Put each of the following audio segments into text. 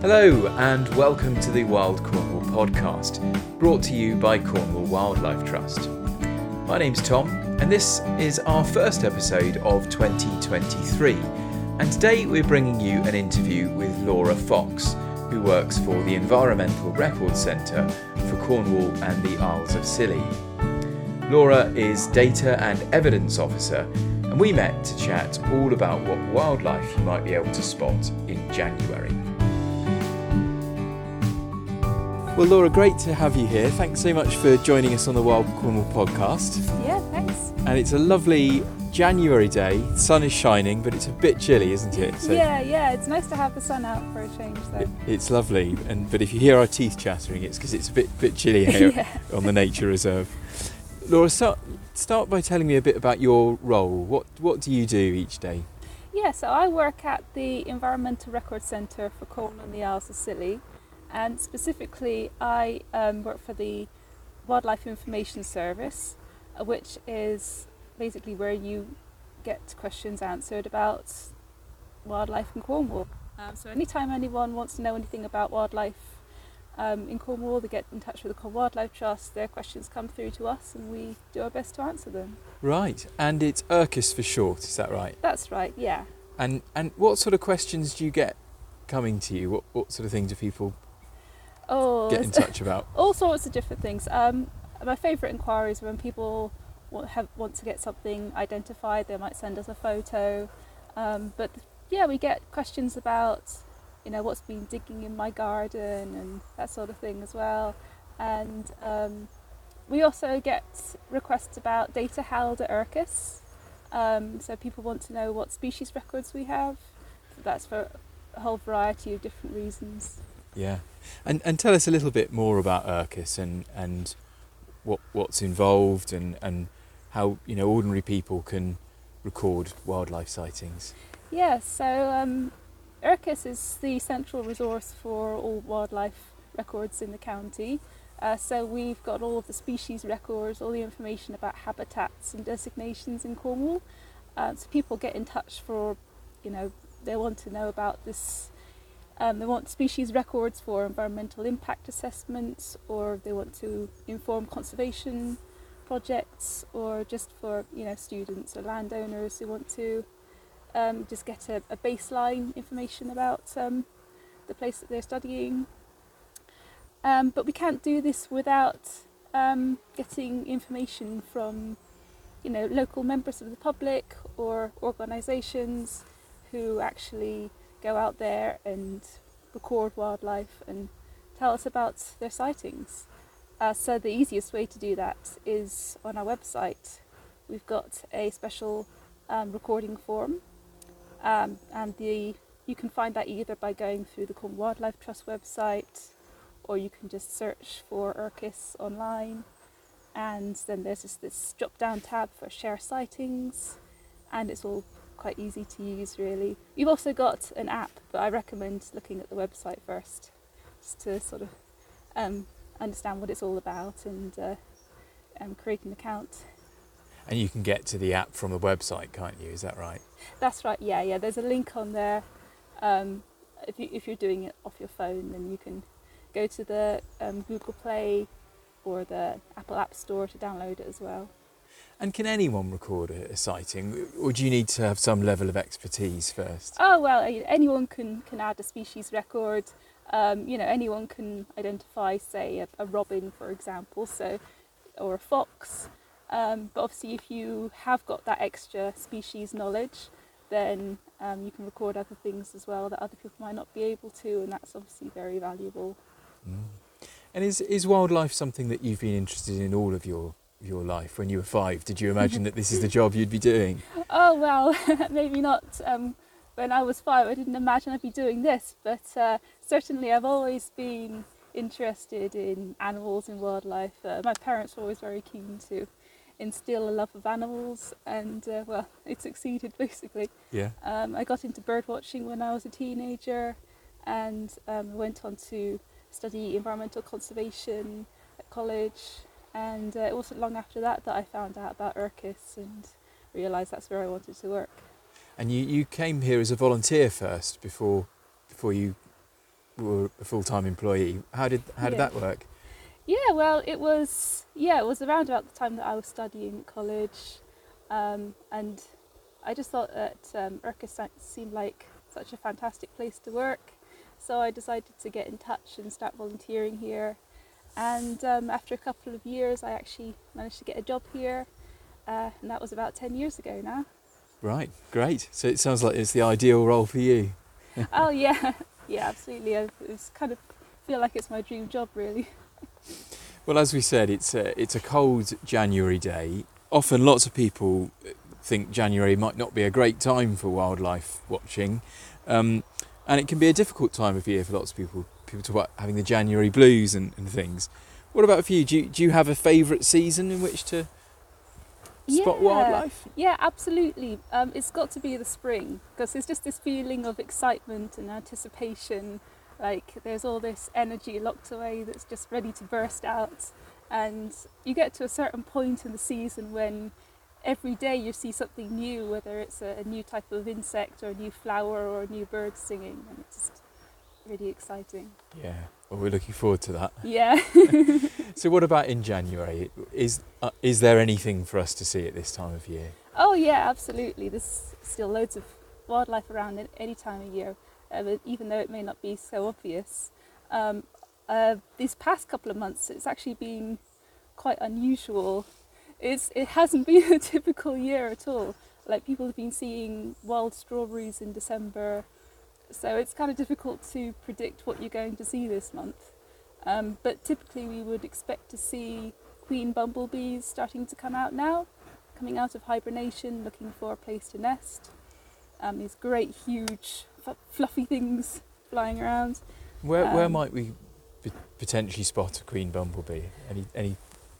Hello, and welcome to the Wild Cornwall podcast, brought to you by Cornwall Wildlife Trust. My name's Tom, and this is our first episode of 2023. And today we're bringing you an interview with Laura Fox, who works for the Environmental Records Centre for Cornwall and the Isles of Scilly. Laura is Data and Evidence Officer, and we met to chat all about what wildlife you might be able to spot in January. Well, Laura, great to have you here. Thanks so much for joining us on the Wild Cornwall podcast. Yeah, thanks. And it's a lovely January day. The sun is shining, but it's a bit chilly, isn't it? So yeah, yeah. It's nice to have the sun out for a change, though. It, it's lovely, and but if you hear our teeth chattering, it's because it's a bit bit chilly here yeah. on the nature reserve. Laura, start start by telling me a bit about your role. What what do you do each day? Yeah, so I work at the Environmental Record Centre for Cornwall and the Isles of Scilly and specifically I um, work for the Wildlife Information Service, uh, which is basically where you get questions answered about wildlife in Cornwall. Um, so anytime anyone wants to know anything about wildlife um, in Cornwall, they get in touch with the Cornwall Wildlife Trust, their questions come through to us and we do our best to answer them. Right, and it's ERCCIS for short, is that right? That's right, yeah. And and what sort of questions do you get coming to you? What, what sort of things do people oh, get in touch about? All sorts of different things. Um, my favourite inquiries are when people want, have, want to get something identified, they might send us a photo. Um, but yeah, we get questions about, you know, what's been digging in my garden and that sort of thing as well. And um, we also get requests about data held at ERCCIS. Um, so people want to know what species records we have. That's for a whole variety of different reasons. Yeah, and and tell us a little bit more about ERCCIS and and what what's involved and and how you know ordinary people can record wildlife sightings. Yeah, so um, ERCCIS is the central resource for all wildlife records in the county. Uh, so we've got all of the species records, all the information about habitats and designations in Cornwall. Uh, so people get in touch for, you know, they want to know about this um, they want species records for environmental impact assessments, or they want to inform conservation projects, or just for you know students or landowners who want to um, just get a, a, baseline information about um, the place that they're studying. Um, but we can't do this without um, getting information from you know local members of the public or organisations who actually go out there and record wildlife and tell us about their sightings. Uh, so the easiest way to do that is on our website. We've got a special um, recording form, um, and the you can find that either by going through the Cornwall Wildlife Trust website, or you can just search for ERCCIS online, and then there's just this drop-down tab for share sightings, and it's all quite easy to use really. You've also got an app, but I recommend looking at the website first, just to sort of um, understand what it's all about and uh, um, create an account. And you can get to the app from the website, can't you? Is that right? That's right. Yeah, yeah. There's a link on there. Um, if you if you're doing it off your phone, then you can go to the um, Google Play or the Apple App Store to download it as well. And can anyone record a, a, sighting, or do you need to have some level of expertise first? Oh well, anyone can can add a species record. Um, you know, anyone can identify, say, a, a, robin, for example, so or a fox. Um, but obviously, if you have got that extra species knowledge, then um, you can record other things as well that other people might not be able to, and that's obviously very valuable. Mm. And is is wildlife something that you've been interested in all of your your life when you were five? Did you imagine that this is the job you'd be doing? Oh, well, maybe not. Um, when I was five, I didn't imagine I'd be doing this, but uh, certainly I've always been interested in animals and wildlife. Uh, my parents were always very keen to instill a love of animals, and uh, well, it succeeded basically. Yeah. Um, I got into bird watching when I was a teenager, and um, went on to study environmental conservation at college and uh, it wasn't long after that that I found out about ERCCIS and realised that's where I wanted to work. And you, you came here as a volunteer first before before you were a full time employee. How did how did Yeah. that work? Yeah, well, it was yeah, it was around about the time that I was studying at college, um, and I just thought that um, seemed like such a fantastic place to work, so I decided to get in touch and start volunteering here. And um, after a couple of years, I actually managed to get a job here, uh, and that was about ten years ago now. Right, great. So it sounds like it's the ideal role for you. oh yeah, yeah, absolutely. I it's kind of feel like it's my dream job, really. Well, as we said, it's a, it's a cold January day. Often, lots of people think January might not be a great time for wildlife watching, um, and it can be a difficult time of year for lots of people. People talk about having the January blues and, and things. What about for you? Do you, do you have a favourite season in which to spot Yeah. wildlife? Yeah, absolutely. Um, it's got to be the spring because there's just this feeling of excitement and anticipation. Like there's all this energy locked away that's just ready to burst out. And you get to a certain point in the season when every day you see something new, whether it's a, a new type of insect or a new flower or a new bird singing, and it's just really exciting. Yeah. Well, we're looking forward to that. Yeah. So, what about in January? Is uh, is there anything for us to see at this time of year? Oh yeah, absolutely. There's still loads of wildlife around at any time of year, uh, even though it may not be so obvious. Um, uh, these past couple of months, it's actually been quite unusual. It's it hasn't been a typical year at all. Like people have been seeing wild strawberries in December, so it's kind of difficult to predict what you're going to see this month. Um, but typically, we would expect to see queen bumblebees starting to come out now coming out of hibernation, looking for a place to nest. Um, these great, huge, f- fluffy things flying around. Where where Um, might we p- potentially spot a queen bumblebee? Any any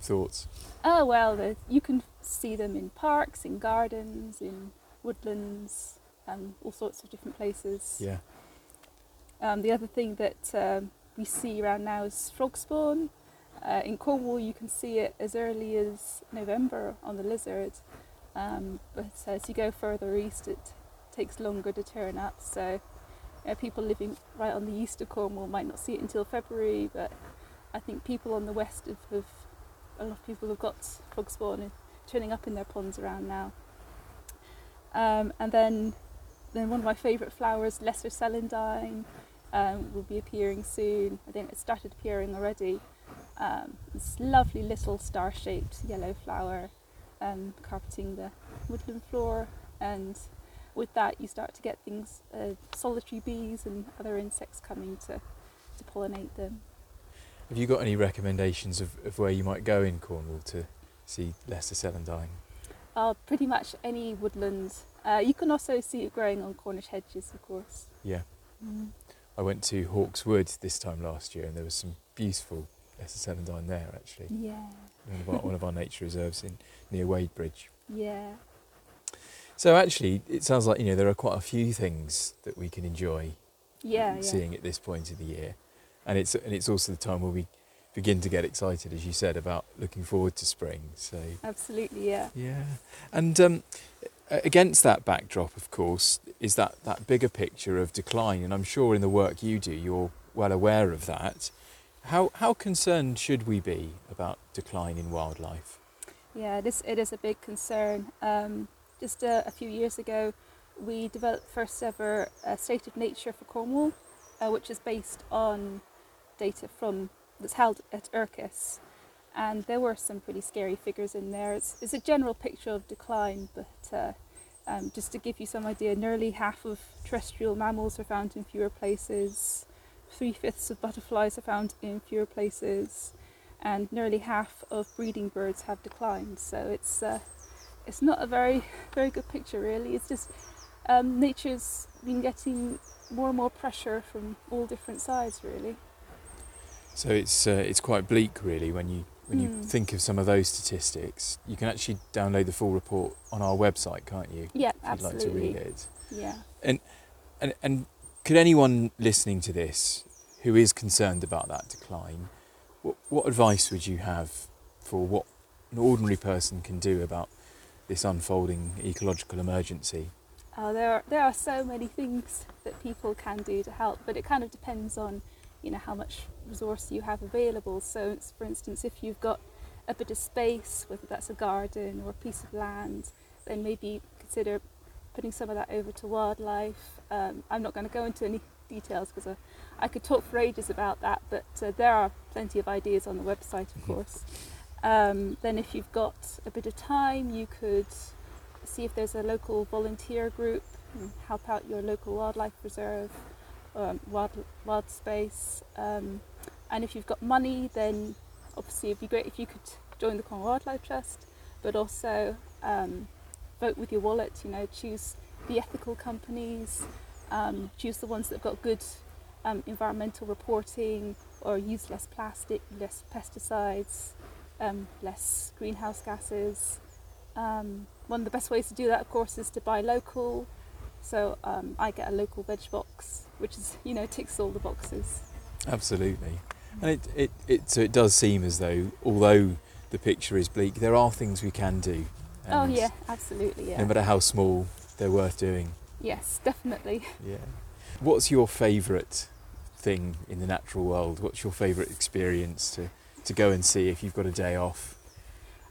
thoughts? Oh well, the, you can see them in parks, in gardens, in woodlands, um, all sorts of different places. Yeah. Um, the other thing that um, we see around now is frog spawn. Uh, in Cornwall, you can see it as early as November on the lizard, um, but as you go further east, it takes longer to turn up. So, you know, people living right on the east of Cornwall might not see it until February, but I think people on the west have, have a lot of people have got frog spawn turning up in their ponds around now. Um, and then, then one of my favourite flowers, Lesser Celandine, um, will be appearing soon. I think it started appearing already. Um, this lovely little star-shaped yellow flower um, carpeting the woodland floor, and with that you start to get things, uh, solitary bees and other insects coming to, to pollinate them. Have you got any recommendations of, of where you might go in Cornwall to see Lesser celandine? Uh, pretty much any woodland. Uh, you can also see it growing on Cornish hedges, of course. Yeah. I went to Hawkes Wood this time last year, and there was some beautiful Lesser celandine there actually. Yeah, One of our, one of our nature reserves in near Wadebridge. yeah. So actually, it sounds like you know there are quite a few things that we can enjoy Yeah, yeah. seeing at this point of the year, and it's and it's also the time where we begin to get excited, as you said, about looking forward to spring. So Absolutely, yeah. yeah, and um, against that backdrop, of course, is that that bigger picture of decline, and I'm sure in the work you do, you're well aware of that. How how concerned should we be about decline in wildlife? Yeah, this it is a big concern. Um, just a, a few years ago, we developed first ever uh, state of nature for Cornwall, uh, which is based on data from that's held at ERCCIS, and there were some pretty scary figures in there. It's, it's a general picture of decline, but uh, um, just to give you some idea, nearly half of terrestrial mammals are found in fewer places. Three fifths of butterflies are found in fewer places and nearly half of breeding birds have declined. So it's uh, it's not a very very good picture really. It's just um, nature's been getting more and more pressure from all different sides really. So it's uh, it's quite bleak, really, when you when you Hmm. think of some of those statistics. You can actually download the full report on our website, can't you? Yeah, If you'd absolutely. like to read it. Yeah. And and and could anyone listening to this who is concerned about that decline, what, what advice would you have for what an ordinary person can do about this unfolding ecological emergency? Uh, there are there are so many things that people can do to help, but it kind of depends on, you know, how much resource you have available. So, for instance, if you've got a bit of space, whether that's a garden or a piece of land, then maybe consider putting some of that over to wildlife. Um, I'm not going to go into any details because I, I could talk for ages about that, but uh, there are plenty of ideas on the website, of course. Um, then, if you've got a bit of time, you could see if there's a local volunteer group and help out your local wildlife reserve, um, wild, wild space. Um, and if you've got money, then obviously it'd be great if you could join the Cornwall Wildlife Trust, but also um, vote with your wallet. You know, choose the ethical companies, um, choose the ones that've got good um, environmental reporting, or use less plastic, less pesticides, um, less greenhouse gases. One of the best ways to do that, of course, is to buy local. So I get a local veg box, which is you know ticks all the boxes. Absolutely, and it it, it so it does seem as though although the picture is bleak, there are things we can do. Oh yeah, absolutely. Yeah. No matter how small, they're worth doing. Yes, definitely. Yeah. What's your favourite thing in the natural world? What's your favourite experience to, to go and see if you've got a day off?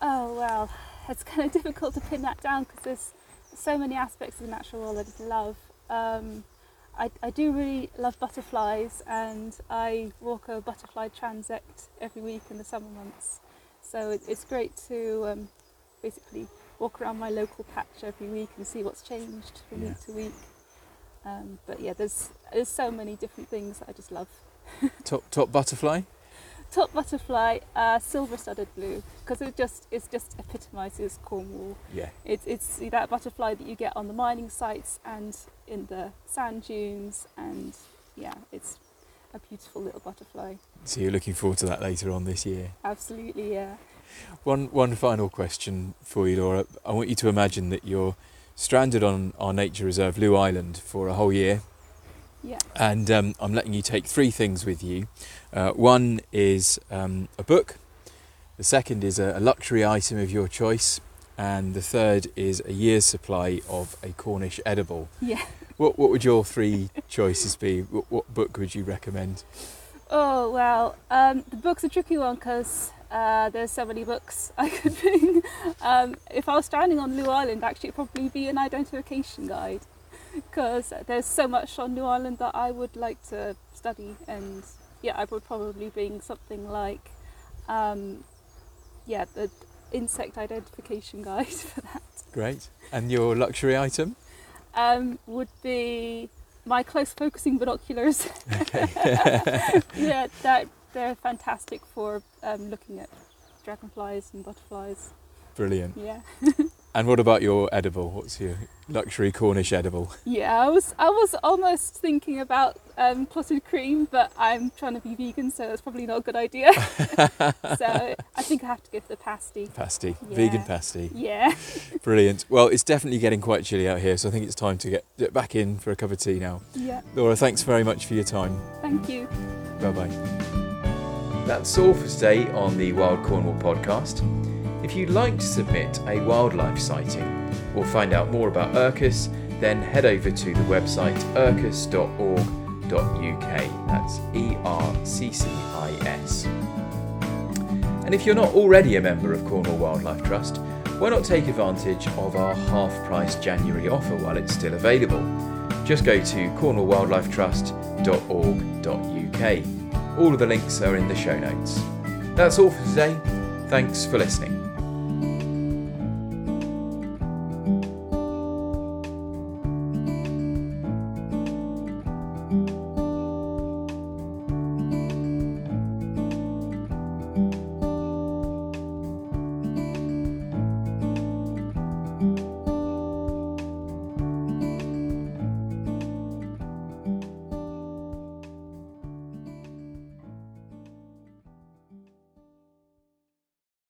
Oh well, it's kind of difficult to pin that down because there's so many aspects of the natural world that I love. Um, I, I do really love butterflies and I walk a butterfly transect every week in the summer months. So it, it's great to um, basically walk around my local patch every week and see what's changed from Yeah. week to week. Um, but yeah, there's there's so many different things I just love. Top top butterfly? Top butterfly, uh, silver-studded blue, because it just it just epitomises Cornwall. Yeah. It's it's that butterfly that you get on the mining sites and in the sand dunes, and yeah, it's a beautiful little butterfly. So you're looking forward to that later on this year. Absolutely, yeah. One one final question for you, Laura. I want you to imagine that you're stranded on our nature reserve, Looe Island, for a whole year. Yeah. And um, I'm letting you take three things with you. Uh, one is um, a book, the second is a, luxury item of your choice, and the third is a year's supply of a Cornish edible. Yeah. What, what would your three choices be? What, what book would you recommend? Oh well, um, the book's a tricky one because uh, there's so many books I could bring. um, if I was standing on Looe Island, actually, it'd probably be an identification guide because there's so much on Looe Island that I would like to study. And yeah, I would probably bring something like, um, yeah, the insect identification guide for that. Great. And your luxury item? Um, would be my close focusing binoculars. yeah, that they're fantastic for um, looking at dragonflies and butterflies. Brilliant. Yeah, And what about your edible? What's your luxury Cornish edible? yeah. I was I was almost thinking about um, clotted cream, but I'm trying to be vegan, so it's probably not a good idea. so I think I have to go for the pasty. Pasty, Yeah. vegan pasty. Yeah. Brilliant. Well, it's definitely getting quite chilly out here, so I think it's time to get, get back in for a cup of tea now. Yeah. Laura, thanks very much for your time. Thank you. Bye bye. That's all for today on the Wild Cornwall podcast. If you'd like to submit a wildlife sighting or find out more about ERCCIS, then head over to the website erccis.org.uk. That's E R C C I S. And if you're not already a member of Cornwall Wildlife Trust, why not take advantage of our half price January offer while it's still available? Just go to cornwallwildlifetrust.org.uk. All of the links are in the show notes. That's all for today. Thanks for listening.